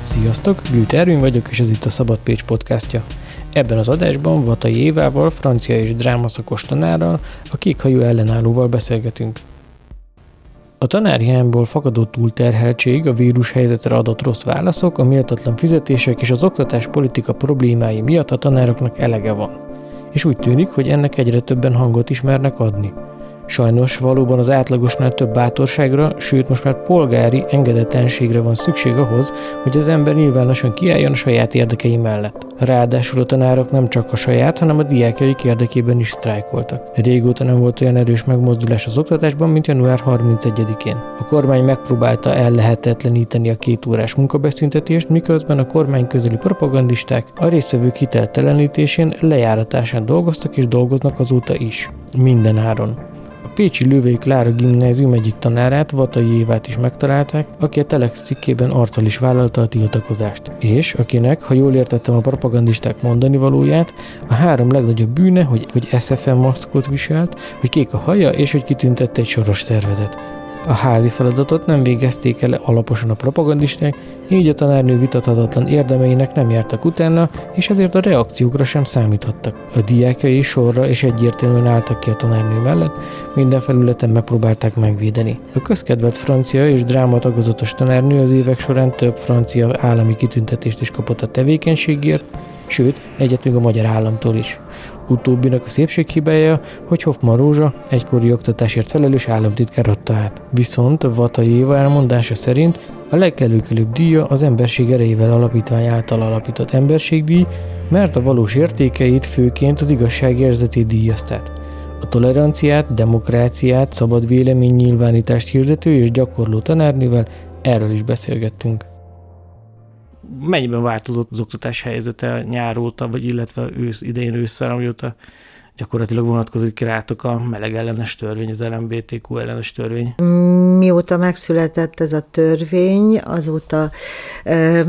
Sziasztok, Gült Ervin vagyok, és ez itt a Szabad Pécs podcastja. Ebben az adásban Vatai Évával, francia és drámaszakos tanárral, a kékhajú ellenállóval beszélgetünk. A tanárhiányból fakadó túlterheltség, a vírus helyzetre adott rossz válaszok, a méltatlan fizetések és az oktatás politika problémái miatt a tanároknak elege van. És úgy tűnik, hogy ennek egyre többen hangot ismernek adni – Sajnos valóban az átlagosnál több bátorságra, sőt most már polgári engedetlenségre van szükség ahhoz, hogy az ember nyilvánosan kiálljon a saját érdekei mellett. Ráadásul a tanárok nem csak a saját, hanem a diákjaik érdekében is sztrájkoltak. Régóta nem volt olyan erős megmozdulás az oktatásban, mint január 31-én. A kormány megpróbálta ellehetetleníteni a két órás munkabeszüntetést, miközben a kormány közeli propagandisták a részvevők hiteltelenítésén lejáratásán dolgoztak és dolgoznak azóta is. Minden áron. Pécsi Lővei Klára gimnázium egyik tanárát, Vatai Évát is megtalálták, aki a Telex cikkében arccal is vállalta a tiltakozást, és akinek, ha jól értettem a propagandisták mondani valóját, a három legnagyobb bűne, hogy, hogy SFM maszkot viselt, hogy kék a haja, és hogy kitüntette egy soros szervezet. A házi feladatot nem végezték el alaposan a propagandisták, így a tanárnő vitathatatlan érdemeinek nem jártak utána, és ezért a reakciókra sem számíthattak. A diákjai sorra és egyértelműen álltak ki a tanárnő mellett, minden felületen megpróbálták megvédeni. A közkedvelt francia és dráma tagozatos tanárnő az évek során több francia állami kitüntetést is kapott a tevékenységért, sőt, egyet még a magyar államtól is. Utóbbinak a szépség hibája, hogy Hoffman Rózsa egykori oktatásért felelős államtitkár adta át. Viszont Vata Éva elmondása szerint a legelőkelőbb díja az Emberség erejével alapítvány által alapított emberségdíj, mert a valós értékeit főként az igazságérzetét díjazták. A toleranciát, demokráciát, szabad vélemény nyilvánítást hirdető és gyakorló tanárnővel erről is beszélgettünk mennyiben változott az oktatás helyzete nyár óta, vagy illetve ősz, idején ősszel, amióta gyakorlatilag vonatkozik rátok a meleg ellenes törvény, az LMBTQ ellenes törvény? Mióta megszületett ez a törvény, azóta e,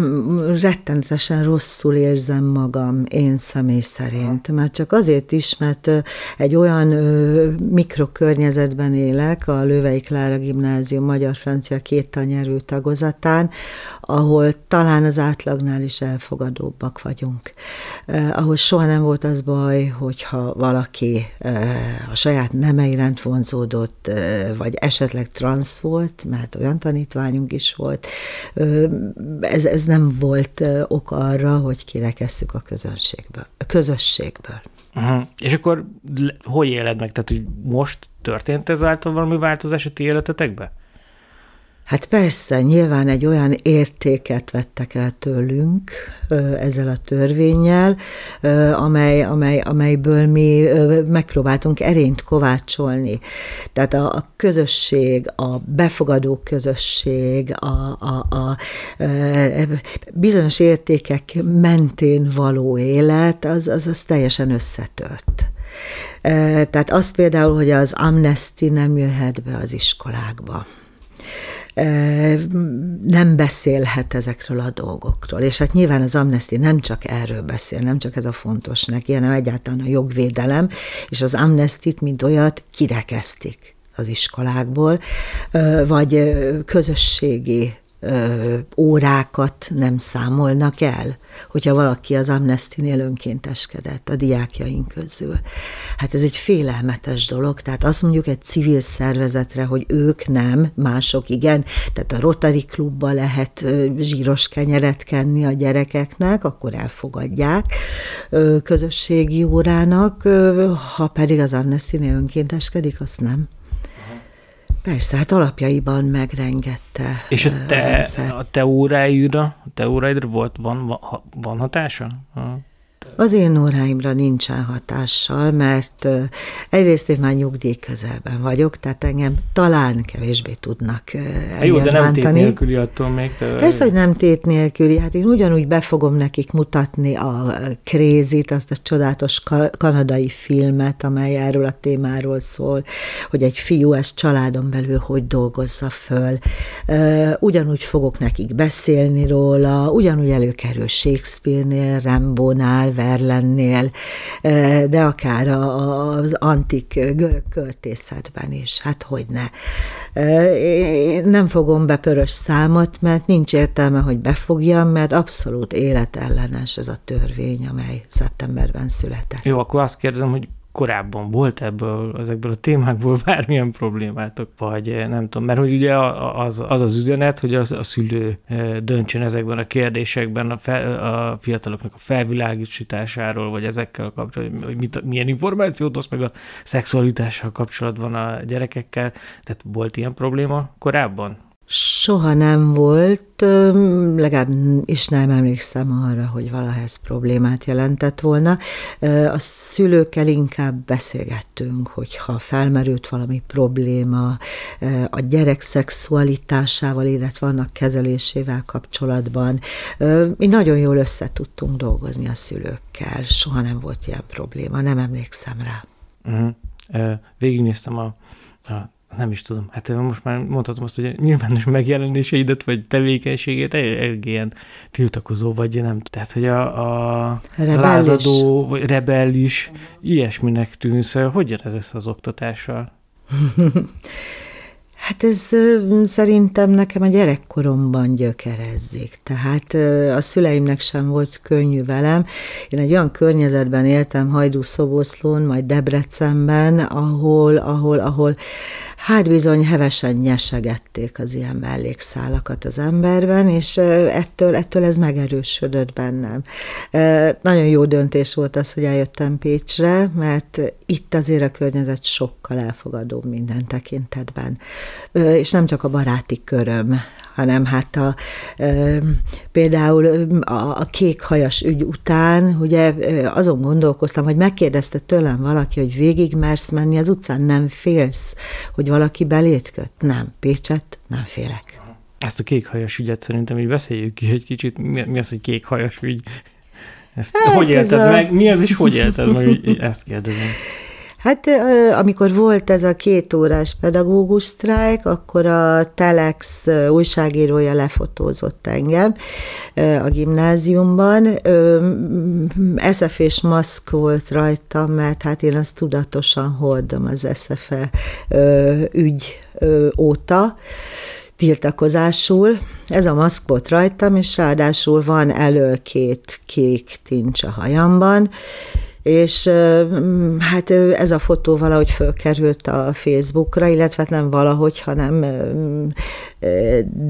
rettenetesen rosszul érzem magam, én személy szerint. Már csak azért is, mert egy olyan e, mikrokörnyezetben élek, a Lővei Klára Gimnázium magyar-francia két tanyerű tagozatán, ahol talán az átlagnál is elfogadóbbak vagyunk. E, ahol soha nem volt az baj, hogyha valaki valaki a saját neme iránt vonzódott, vagy esetleg transz volt, mert olyan tanítványunk is volt, ez, ez nem volt ok arra, hogy kirekesszük a közönségből, a közösségből. Uh-huh. És akkor hogy éled meg? Tehát, hogy most történt ezáltal valami változás a ti életetekben? Hát persze, nyilván egy olyan értéket vettek el tőlünk ezzel a törvényel, amely, amely, amelyből mi megpróbáltunk erényt kovácsolni. Tehát a, a közösség, a befogadó közösség, a, a, a, bizonyos értékek mentén való élet, az, az, az teljesen összetört. Tehát azt például, hogy az amnesty nem jöhet be az iskolákba nem beszélhet ezekről a dolgokról. És hát nyilván az Amnesty nem csak erről beszél, nem csak ez a fontos neki, hanem egyáltalán a jogvédelem, és az Amnesty-t, mint olyat, kirekeztik az iskolákból, vagy közösségi órákat nem számolnak el, hogyha valaki az Amnesty-nél önkénteskedett a diákjaink közül. Hát ez egy félelmetes dolog, tehát azt mondjuk egy civil szervezetre, hogy ők nem, mások igen, tehát a Rotary klubba lehet zsíros kenyeret kenni a gyerekeknek, akkor elfogadják közösségi órának, ha pedig az Amnesty-nél önkénteskedik, azt nem. Persze, hát alapjaiban megrengette. És a te, a, a te óráidra, a te óráidra volt, van, van hatása? Az én óráimra nincsen hatással, mert egyrészt én már nyugdíj közelben vagyok, tehát engem talán kevésbé tudnak hát Jó, de nem tét nélküli attól még. Te... Persze, hogy nem tét nélküli. Hát én ugyanúgy be fogom nekik mutatni a Krézit, azt a csodálatos kanadai filmet, amely erről a témáról szól, hogy egy fiú ezt családon belül hogy dolgozza föl. Ugyanúgy fogok nekik beszélni róla, ugyanúgy előkerül Shakespeare-nél, Rambónál, Verlennél, de akár az antik görög költészetben is, hát hogy ne. Én nem fogom be pörös számot, mert nincs értelme, hogy befogjam, mert abszolút életellenes ez a törvény, amely szeptemberben született. Jó, akkor azt kérdezem, hogy korábban volt ebből, ezekből a témákból bármilyen problémátok, vagy eh, nem tudom, mert hogy ugye az az, az üzenet, hogy az, a szülő eh, döntsön ezekben a kérdésekben a, fe, a fiataloknak a felvilágításáról, vagy ezekkel kapcsolatban, hogy mit, milyen információt osz meg a szexualitással kapcsolatban a gyerekekkel. Tehát volt ilyen probléma korábban? Soha nem volt, legalább is nem emlékszem arra, hogy valahez problémát jelentett volna. A szülőkkel inkább beszélgettünk, hogyha felmerült valami probléma a gyerek szexualitásával, illetve annak kezelésével kapcsolatban. Mi nagyon jól össze tudtunk dolgozni a szülőkkel, soha nem volt ilyen probléma, nem emlékszem rá. Uh-huh. Végignéztem a, a nem is tudom, hát most már mondhatom azt, hogy a nyilvános megjelenéseidet, vagy tevékenységét elég ilyen tiltakozó, vagy nem. Tehát, hogy a, a lázadó, vagy rebellis, ilyesminek tűnsz. Hogyan ez össze az oktatással? Hát ez szerintem nekem a gyerekkoromban gyökerezzik. Tehát a szüleimnek sem volt könnyű velem. Én egy olyan környezetben éltem, Hajdú Szoboszlón, majd Debrecenben, ahol, ahol, ahol hát bizony hevesen nyesegették az ilyen mellékszálakat az emberben, és ettől, ettől ez megerősödött bennem. Nagyon jó döntés volt az, hogy eljöttem Pécsre, mert itt azért a környezet sokkal elfogadóbb minden tekintetben. És nem csak a baráti köröm, hanem hát a, például a, a kék hajas ügy után, ugye azon gondolkoztam, hogy megkérdezte tőlem valaki, hogy végig mersz menni az utcán, nem félsz, hogy valaki belét köt? Nem, Pécset nem félek. Ezt a kékhajas ügyet szerintem így beszéljük ki egy kicsit. Mi, mi az, hogy kékhajas ügy? Ezt hát hogy élted a... meg? Mi az, és hogy élted meg? Ezt kérdezem. Hát amikor volt ez a két órás pedagógus sztrájk, akkor a Telex újságírója lefotózott engem a gimnáziumban. SF és maszk volt rajtam, mert hát én azt tudatosan hordom az SFE ügy óta tiltakozásul. Ez a maszk volt rajtam, és ráadásul van elől két kék tincs a hajamban, és hát ez a fotó valahogy fölkerült a Facebookra, illetve nem valahogy, hanem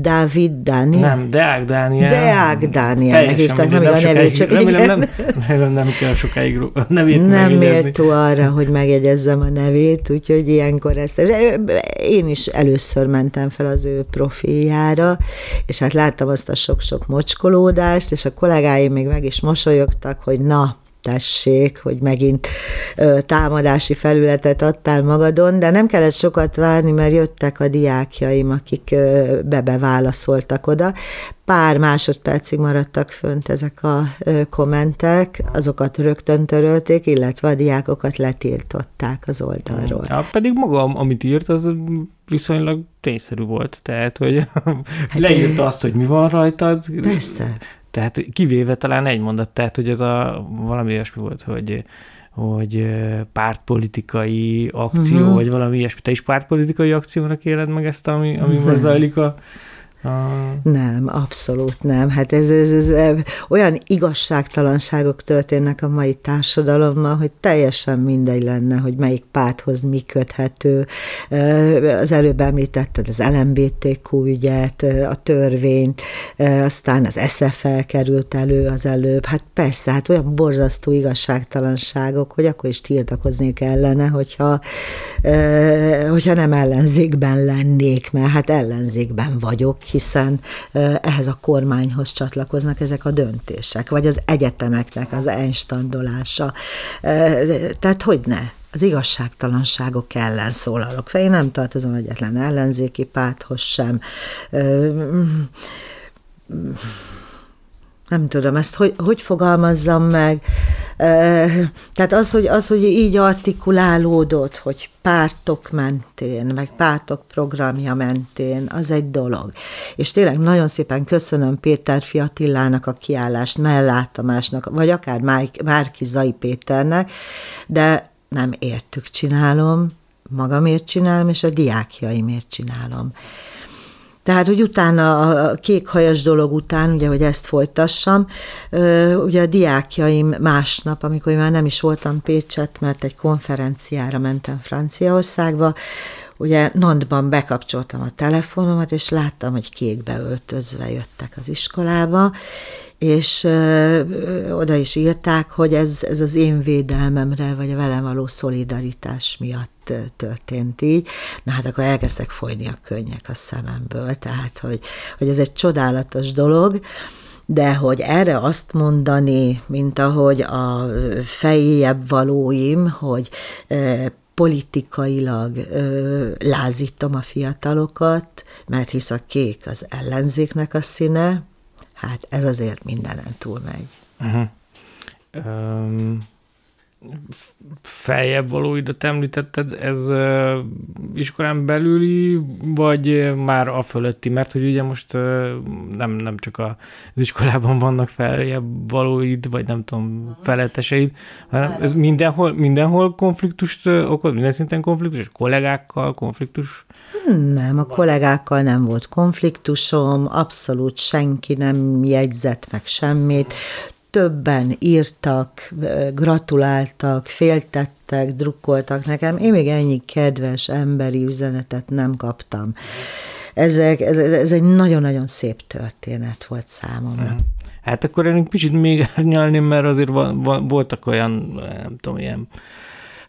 David Daniel. Nem, Deák Dániel. Deák Dániel. Hívták, nem, nem a nevét, csak remélem, nem, remélem nem kell sokáig nevét Nem méltó arra, hogy megjegyezzem a nevét, úgyhogy ilyenkor ezt... Én is először mentem fel az ő profiljára, és hát láttam azt a sok-sok mocskolódást, és a kollégáim még meg is mosolyogtak, hogy na, tessék, hogy megint támadási felületet adtál magadon, de nem kellett sokat várni, mert jöttek a diákjaim, akik bebe válaszoltak oda. Pár másodpercig maradtak fönt ezek a kommentek, azokat rögtön törölték, illetve a diákokat letiltották az oldalról. Ja, pedig maga, amit írt, az viszonylag tényszerű volt, tehát, hogy hát leírta azt, hogy mi van rajtad. Persze tehát kivéve talán egy mondat, tehát hogy ez a valami olyasmi volt, hogy hogy pártpolitikai akció, uh-huh. vagy valami ilyesmi. Te is pártpolitikai akciónak éled meg ezt, ami, ami most zajlik a, Ah. Nem, abszolút nem. Hát ez, ez, ez, ez olyan igazságtalanságok történnek a mai társadalommal, hogy teljesen mindegy lenne, hogy melyik párthoz mi köthető. Az előbb említetted az LMBTQ ügyet, a törvényt, aztán az SFL került elő az előbb. Hát persze, hát olyan borzasztó igazságtalanságok, hogy akkor is tiltakoznék ellene, hogyha, hogyha nem ellenzékben lennék, mert hát ellenzékben vagyok, hiszen ehhez a kormányhoz csatlakoznak ezek a döntések, vagy az egyetemeknek az enstandolása. Tehát hogy ne? az igazságtalanságok ellen szólalok fel. Én nem tartozom egyetlen ellenzéki párthoz sem. Nem tudom, ezt hogy, hogy fogalmazzam meg. Tehát az hogy, az, hogy így artikulálódott, hogy pártok mentén, meg pártok programja mentén, az egy dolog. És tényleg nagyon szépen köszönöm Péter Fiatillának a kiállást, Mellát Tamásnak, vagy akár Márki Zai Péternek, de nem értük csinálom, magamért csinálom, és a diákjaimért csinálom. Tehát, hogy utána a kékhajas dolog után, ugye, hogy ezt folytassam, ugye a diákjaim másnap, amikor már nem is voltam Pécset, mert egy konferenciára mentem Franciaországba, ugye Nantban bekapcsoltam a telefonomat, és láttam, hogy kékbe öltözve jöttek az iskolába, és ö, oda is írták, hogy ez, ez az én védelmemre, vagy a velem való szolidaritás miatt történt így. Na hát akkor elkezdtek folyni a könnyek a szememből, tehát hogy, hogy ez egy csodálatos dolog, de hogy erre azt mondani, mint ahogy a fejéjebb valóim, hogy politikailag ö, lázítom a fiatalokat, mert hisz a kék az ellenzéknek a színe, hát ez azért mindenen túlmegy. Uh-huh. Um, feljebb valóidat említetted, ez uh, iskolán belüli, vagy már a fölötti? Mert hogy ugye most uh, nem, nem csak az iskolában vannak feljebb valóid, vagy nem tudom, feletteseid, hanem ez mindenhol, mindenhol konfliktust okoz, minden szinten konfliktus, kollégákkal konfliktus? Nem, a kollégákkal nem volt konfliktusom, abszolút senki nem jegyzett meg semmit többen írtak, gratuláltak, féltettek, drukkoltak nekem. Én még ennyi kedves emberi üzenetet nem kaptam. Ezek, ez, ez egy nagyon-nagyon szép történet volt számomra. Mhm. Hát akkor én kicsit még árnyalni, mert azért voltak olyan, nem tudom, ilyen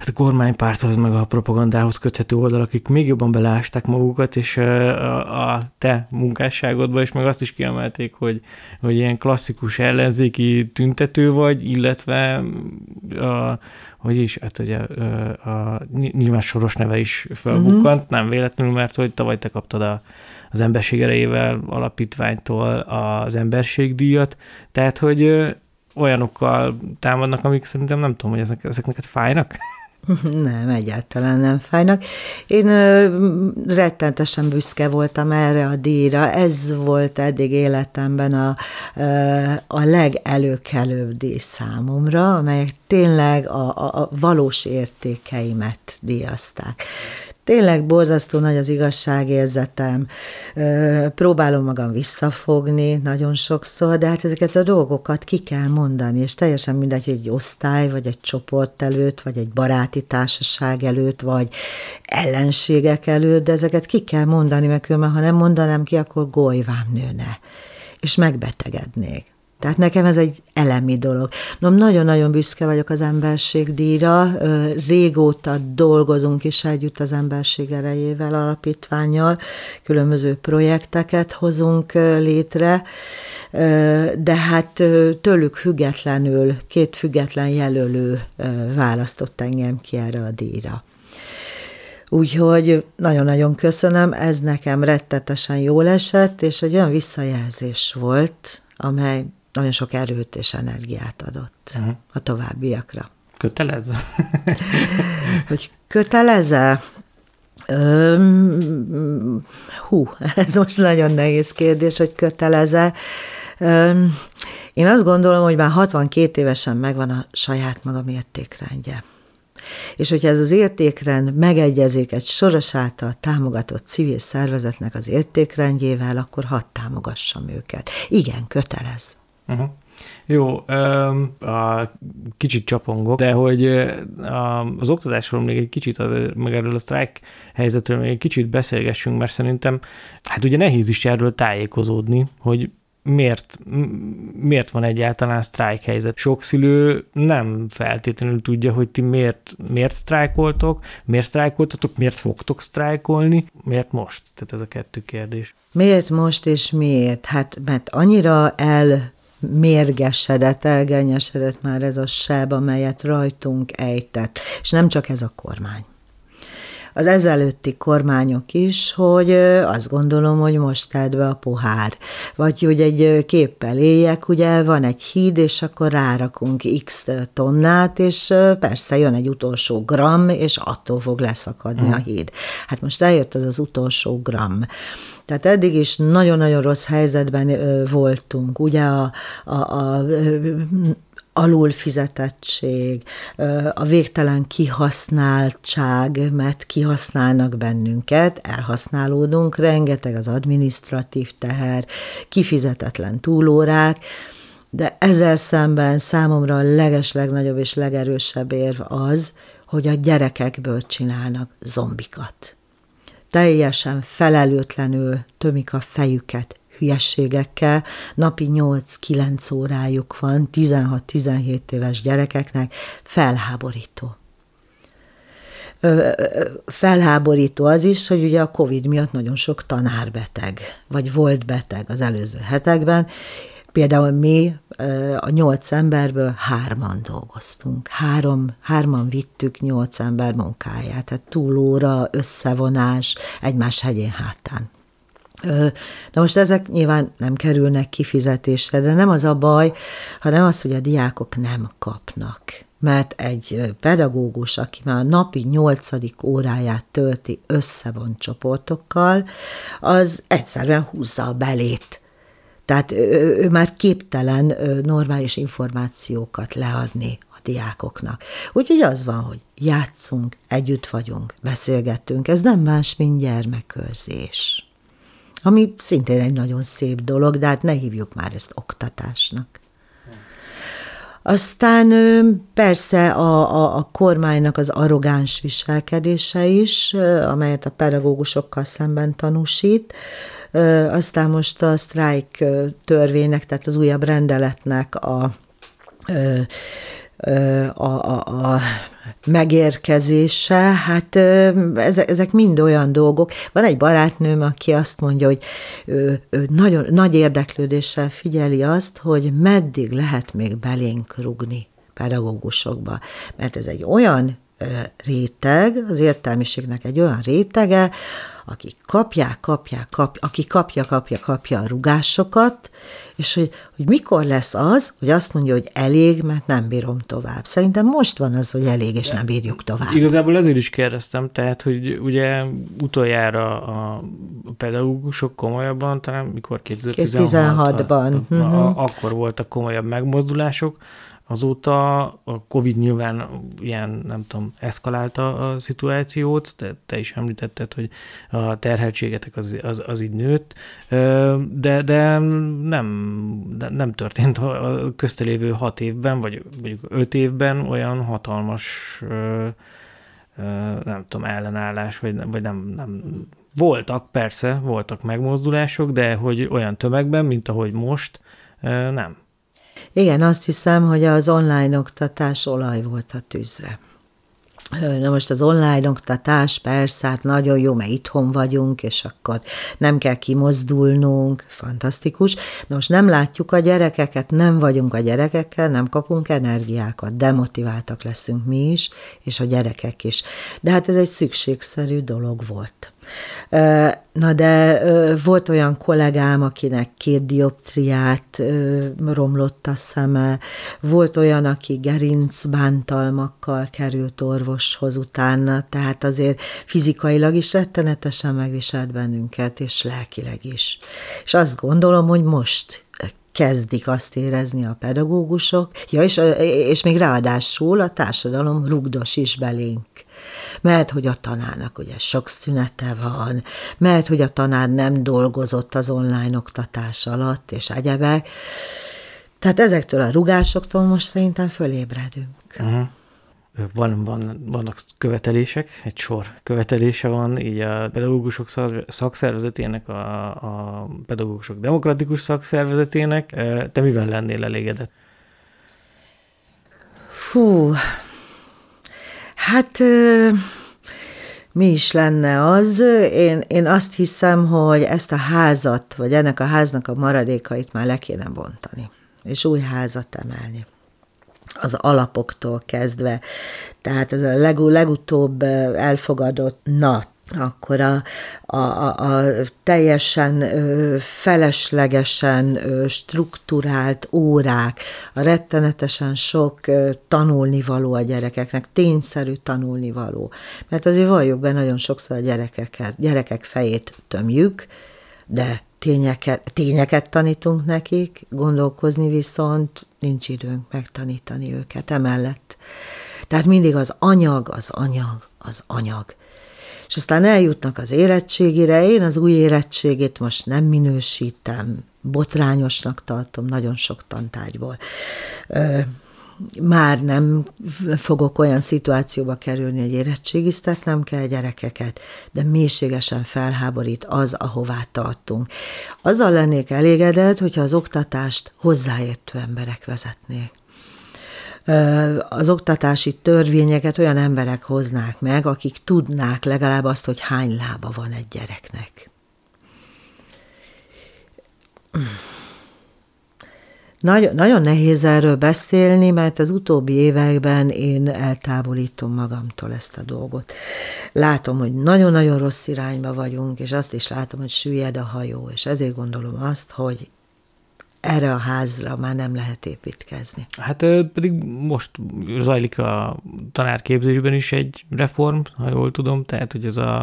hát a kormánypárthoz, meg a propagandához köthető oldalak, akik még jobban beleásták magukat, és a, a te munkásságodba is meg azt is kiemelték, hogy, hogy ilyen klasszikus ellenzéki tüntető vagy, illetve a, hogy is, hát ugye a, a, nyilván soros neve is felbukkant, uh-huh. nem véletlenül, mert hogy tavaly te kaptad a, az emberség erejével alapítványtól az emberségdíjat, tehát hogy olyanokkal támadnak, amik szerintem nem tudom, hogy ezek, ezek neked fájnak? Nem, egyáltalán nem fájnak. Én ö, rettentesen büszke voltam erre a díjra. Ez volt eddig életemben a, a legelőkelőbb díj számomra, amelyek tényleg a, a, a valós értékeimet díjazták. Tényleg borzasztó nagy az igazságérzetem, próbálom magam visszafogni nagyon sokszor, de hát ezeket a dolgokat ki kell mondani, és teljesen mindegy, hogy egy osztály, vagy egy csoport előtt, vagy egy baráti társaság előtt, vagy ellenségek előtt, de ezeket ki kell mondani, mert különben, ha nem mondanám ki, akkor golyvám nőne, és megbetegednék. Tehát nekem ez egy elemi dolog. No, nagyon-nagyon büszke vagyok az emberségdíjra. Régóta dolgozunk is együtt az emberség erejével alapítványjal, különböző projekteket hozunk létre, de hát tőlük függetlenül két független jelölő választott engem ki erre a díjra. Úgyhogy nagyon-nagyon köszönöm, ez nekem rettetesen jól esett, és egy olyan visszajelzés volt, amely nagyon sok erőt és energiát adott uh-huh. a továbbiakra. Kötelez? hogy köteleze? Öm, hú, ez most nagyon nehéz kérdés, hogy köteleze. Öm, én azt gondolom, hogy már 62 évesen megvan a saját magam értékrendje. És hogyha ez az értékrend megegyezik egy soros által támogatott civil szervezetnek az értékrendjével, akkor hadd támogassam őket. Igen, kötelez. Uh-huh. Jó, a kicsit csapongok, de hogy az oktatásról még egy kicsit, meg erről a sztrájk helyzetről még egy kicsit beszélgessünk, mert szerintem, hát ugye nehéz is erről tájékozódni, hogy miért, miért van egyáltalán sztrájk helyzet. Sok szülő nem feltétlenül tudja, hogy ti miért, miért sztrájkoltok, miért sztrájkoltatok, miért fogtok sztrájkolni, miért most? Tehát ez a kettő kérdés. Miért most és miért? Hát mert annyira el mérgesedett, elgenyesedett már ez a seb, amelyet rajtunk ejtett. És nem csak ez a kormány az ezelőtti kormányok is, hogy azt gondolom, hogy most tedd be a pohár. Vagy hogy egy képpel éljek, ugye van egy híd, és akkor rárakunk x tonnát, és persze jön egy utolsó gram, és attól fog leszakadni hmm. a híd. Hát most eljött az az utolsó gram. Tehát eddig is nagyon-nagyon rossz helyzetben voltunk. Ugye a, a, a alulfizetettség, a végtelen kihasználtság, mert kihasználnak bennünket, elhasználódunk, rengeteg az administratív teher, kifizetetlen túlórák, de ezzel szemben számomra a leges, legnagyobb és legerősebb érv az, hogy a gyerekekből csinálnak zombikat. Teljesen felelőtlenül tömik a fejüket hülyességekkel, napi 8-9 órájuk van 16-17 éves gyerekeknek, felháborító. Felháborító az is, hogy ugye a Covid miatt nagyon sok tanár beteg, vagy volt beteg az előző hetekben, Például mi a nyolc emberből hárman dolgoztunk. Három, hárman vittük nyolc ember munkáját, tehát túlóra, összevonás, egymás hegyén hátán. Na most ezek nyilván nem kerülnek kifizetésre, de nem az a baj, hanem az, hogy a diákok nem kapnak. Mert egy pedagógus, aki már a napi nyolcadik óráját tölti összevont csoportokkal, az egyszerűen húzza a belét. Tehát ő, már képtelen normális információkat leadni a diákoknak. Úgyhogy az van, hogy játszunk, együtt vagyunk, beszélgettünk, ez nem más, mint gyermekőrzés ami szintén egy nagyon szép dolog, de hát ne hívjuk már ezt oktatásnak. Aztán persze a, a, a kormánynak az arrogáns viselkedése is, amelyet a pedagógusokkal szemben tanúsít, aztán most a sztrájk törvénynek, tehát az újabb rendeletnek a a, a, a megérkezése, hát ezek, mind olyan dolgok. Van egy barátnőm, aki azt mondja, hogy ő, ő nagyon nagy érdeklődéssel figyeli azt, hogy meddig lehet még belénk rugni pedagógusokba, mert ez egy olyan réteg, az értelmiségnek egy olyan rétege, akik kapják, kapják, kap, aki kapja, kapja, kapja a rugásokat, és hogy, hogy mikor lesz az, hogy azt mondja, hogy elég, mert nem bírom tovább. Szerintem most van az, hogy elég, és nem bírjuk tovább. Igazából ezért is kérdeztem, tehát, hogy ugye utoljára a pedagógusok komolyabban, talán mikor 2016-ban, 2016 uh-huh. akkor voltak komolyabb megmozdulások, Azóta. A Covid nyilván ilyen, nem tudom, eszkalálta a szituációt, te, te is említetted, hogy a terheltségetek az, az, az így nőtt, de, de nem, nem történt a köztelévő hat évben, vagy mondjuk öt évben olyan hatalmas nem tudom, ellenállás, vagy, vagy nem, nem, voltak, persze, voltak megmozdulások, de hogy olyan tömegben, mint ahogy most, nem. Igen, azt hiszem, hogy az online oktatás olaj volt a tűzre. Na most az online oktatás persze, hát nagyon jó, mert itthon vagyunk, és akkor nem kell kimozdulnunk, fantasztikus. Na most nem látjuk a gyerekeket, nem vagyunk a gyerekekkel, nem kapunk energiákat, demotiváltak leszünk mi is, és a gyerekek is. De hát ez egy szükségszerű dolog volt. Na de volt olyan kollégám, akinek két dioptriát romlott a szeme, volt olyan, aki gerinc bántalmakkal került orvoshoz utána, tehát azért fizikailag is rettenetesen megviselt bennünket, és lelkileg is. És azt gondolom, hogy most kezdik azt érezni a pedagógusok, ja, és, és még ráadásul a társadalom rugdos is belénk mert hogy a tanárnak ugye sok szünete van, mert hogy a tanár nem dolgozott az online oktatás alatt, és egyebek. Tehát ezektől a rugásoktól most szerintem fölébredünk. Uh-huh. Van, van, vannak követelések, egy sor követelése van, így a pedagógusok szakszervezetének, a, a pedagógusok demokratikus szakszervezetének. Te mivel lennél elégedett? Fú, Hát mi is lenne az? Én, én azt hiszem, hogy ezt a házat, vagy ennek a háznak a maradékait már le kéne bontani, és új házat emelni. az alapoktól kezdve. Tehát ez a legutóbb elfogadott NAT akkor a, a, a, teljesen feleslegesen ö, struktúrált órák, a rettenetesen sok tanulnivaló a gyerekeknek, tényszerű tanulnivaló. Mert azért valljuk be, nagyon sokszor a gyerekeket, gyerekek fejét tömjük, de tényeket, tényeket tanítunk nekik, gondolkozni viszont nincs időnk megtanítani őket emellett. Tehát mindig az anyag, az anyag, az anyag és aztán eljutnak az érettségére, én az új érettségét most nem minősítem, botrányosnak tartom nagyon sok tantárgyból. Már nem fogok olyan szituációba kerülni, hogy érettségiztetnem kell gyerekeket, de mélységesen felháborít az, ahová tartunk. Azzal lennék elégedett, hogyha az oktatást hozzáértő emberek vezetnék az oktatási törvényeket olyan emberek hoznák meg, akik tudnák legalább azt, hogy hány lába van egy gyereknek. Nagy, nagyon nehéz erről beszélni, mert az utóbbi években én eltávolítom magamtól ezt a dolgot. Látom, hogy nagyon-nagyon rossz irányba vagyunk, és azt is látom, hogy süllyed a hajó, és ezért gondolom azt, hogy erre a házra már nem lehet építkezni. Hát pedig most zajlik a tanárképzésben is egy reform, ha jól tudom, tehát hogy ez a,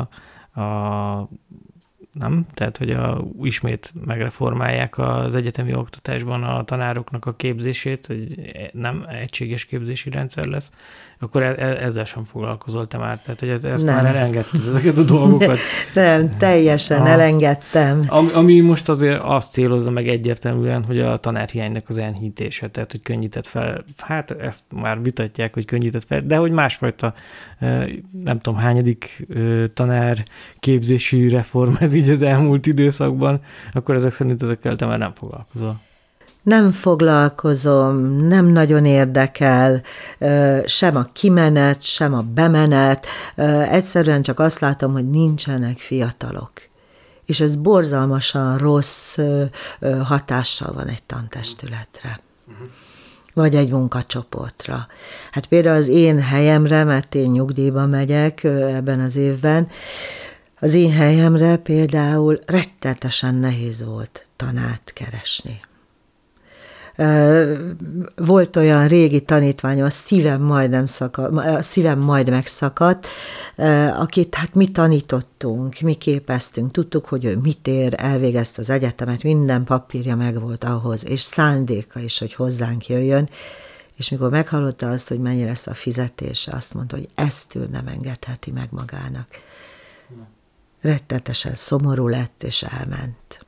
a nem? Tehát, hogy a, ismét megreformálják az egyetemi oktatásban a tanároknak a képzését, hogy nem egységes képzési rendszer lesz, akkor e, e, ezzel sem foglalkozol te már, tehát hogy ezt nem. már elengedted ezeket a dolgokat. Nem, teljesen a, elengedtem. Ami, ami most azért azt célozza meg egyértelműen, hogy a tanárhiánynak az enyhítése, tehát hogy könnyített fel, hát ezt már vitatják, hogy könnyített fel, de hogy másfajta, nem tudom, hányadik tanár képzési reform ez így az elmúlt időszakban, akkor ezek szerint ezekkel te már nem foglalkozol nem foglalkozom, nem nagyon érdekel sem a kimenet, sem a bemenet, egyszerűen csak azt látom, hogy nincsenek fiatalok. És ez borzalmasan rossz hatással van egy tantestületre. Vagy egy munkacsoportra. Hát például az én helyemre, mert én nyugdíjba megyek ebben az évben, az én helyemre például rettetesen nehéz volt tanát keresni. Volt olyan régi tanítványom, a szívem majdnem szakad, a szívem majd megszakadt, akit hát mi tanítottunk, mi képeztünk, tudtuk, hogy ő mit ér, elvégezte az egyetemet, minden papírja megvolt ahhoz, és szándéka is, hogy hozzánk jöjjön, és mikor meghallotta azt, hogy mennyi lesz a fizetése, azt mondta, hogy ezt ő nem engedheti meg magának. Rettetesen szomorú lett, és elment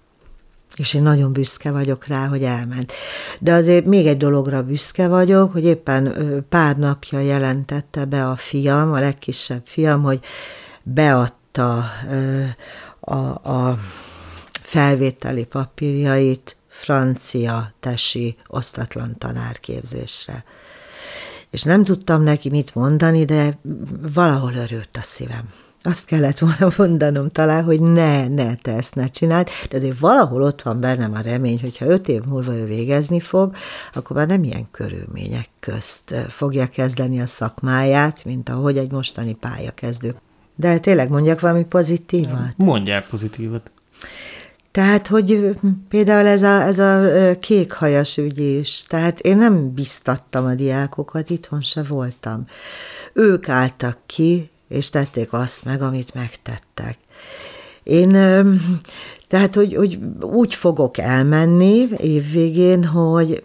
és én nagyon büszke vagyok rá, hogy elment. De azért még egy dologra büszke vagyok, hogy éppen pár napja jelentette be a fiam, a legkisebb fiam, hogy beadta a, a felvételi papírjait francia tesi osztatlan tanárképzésre. És nem tudtam neki mit mondani, de valahol örült a szívem. Azt kellett volna mondanom talán, hogy ne, ne, te ezt ne csináld, de azért valahol ott van bennem a remény, hogyha öt év múlva ő végezni fog, akkor már nem ilyen körülmények közt fogja kezdeni a szakmáját, mint ahogy egy mostani pályakezdő. De tényleg mondjak valami pozitívat? Mondják pozitívat. Tehát, hogy például ez a, ez a kék hajas ügy is, tehát én nem biztattam a diákokat, itthon se voltam. Ők álltak ki, és tették azt meg, amit megtettek. Én tehát, hogy, hogy úgy fogok elmenni évvégén, hogy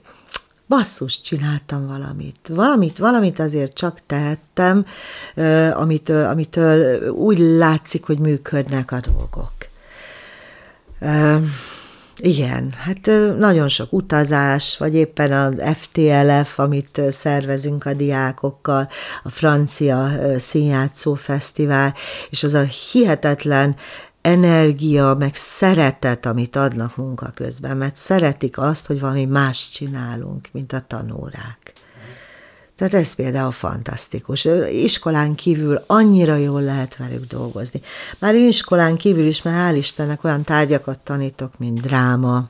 basszus, csináltam valamit. Valamit, valamit azért csak tehettem, amitől, amitől úgy látszik, hogy működnek a dolgok. Igen, hát nagyon sok utazás, vagy éppen az FTLF, amit szervezünk a diákokkal, a francia színjátszó fesztivál, és az a hihetetlen energia, meg szeretet, amit adnak munka közben, mert szeretik azt, hogy valami más csinálunk, mint a tanórák. Tehát ez például fantasztikus. Iskolán kívül annyira jól lehet velük dolgozni. Már iskolán kívül is, mert hál' Istennek olyan tárgyakat tanítok, mint dráma,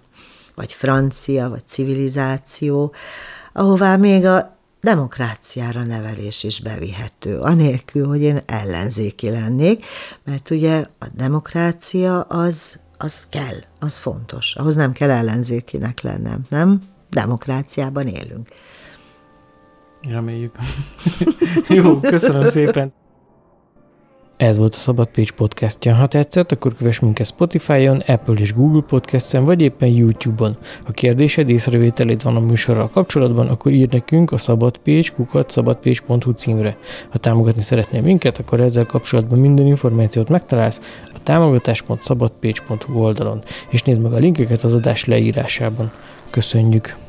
vagy francia, vagy civilizáció, ahová még a demokráciára nevelés is bevihető, anélkül, hogy én ellenzéki lennék, mert ugye a demokrácia az, az kell, az fontos. Ahhoz nem kell ellenzékinek lennem, nem? Demokráciában élünk. Reméljük. Jó, köszönöm szépen. Ez volt a Szabad Pécs podcastja. Ha tetszett, akkor kövess minket Spotify-on, Apple és Google podcast vagy éppen YouTube-on. Ha kérdésed, észrevételed van a műsorral kapcsolatban, akkor ír nekünk a szabadpécs.hu címre. Ha támogatni szeretnél minket, akkor ezzel kapcsolatban minden információt megtalálsz a támogatás.szabadpécs.hu oldalon, és nézd meg a linkeket az adás leírásában. Köszönjük!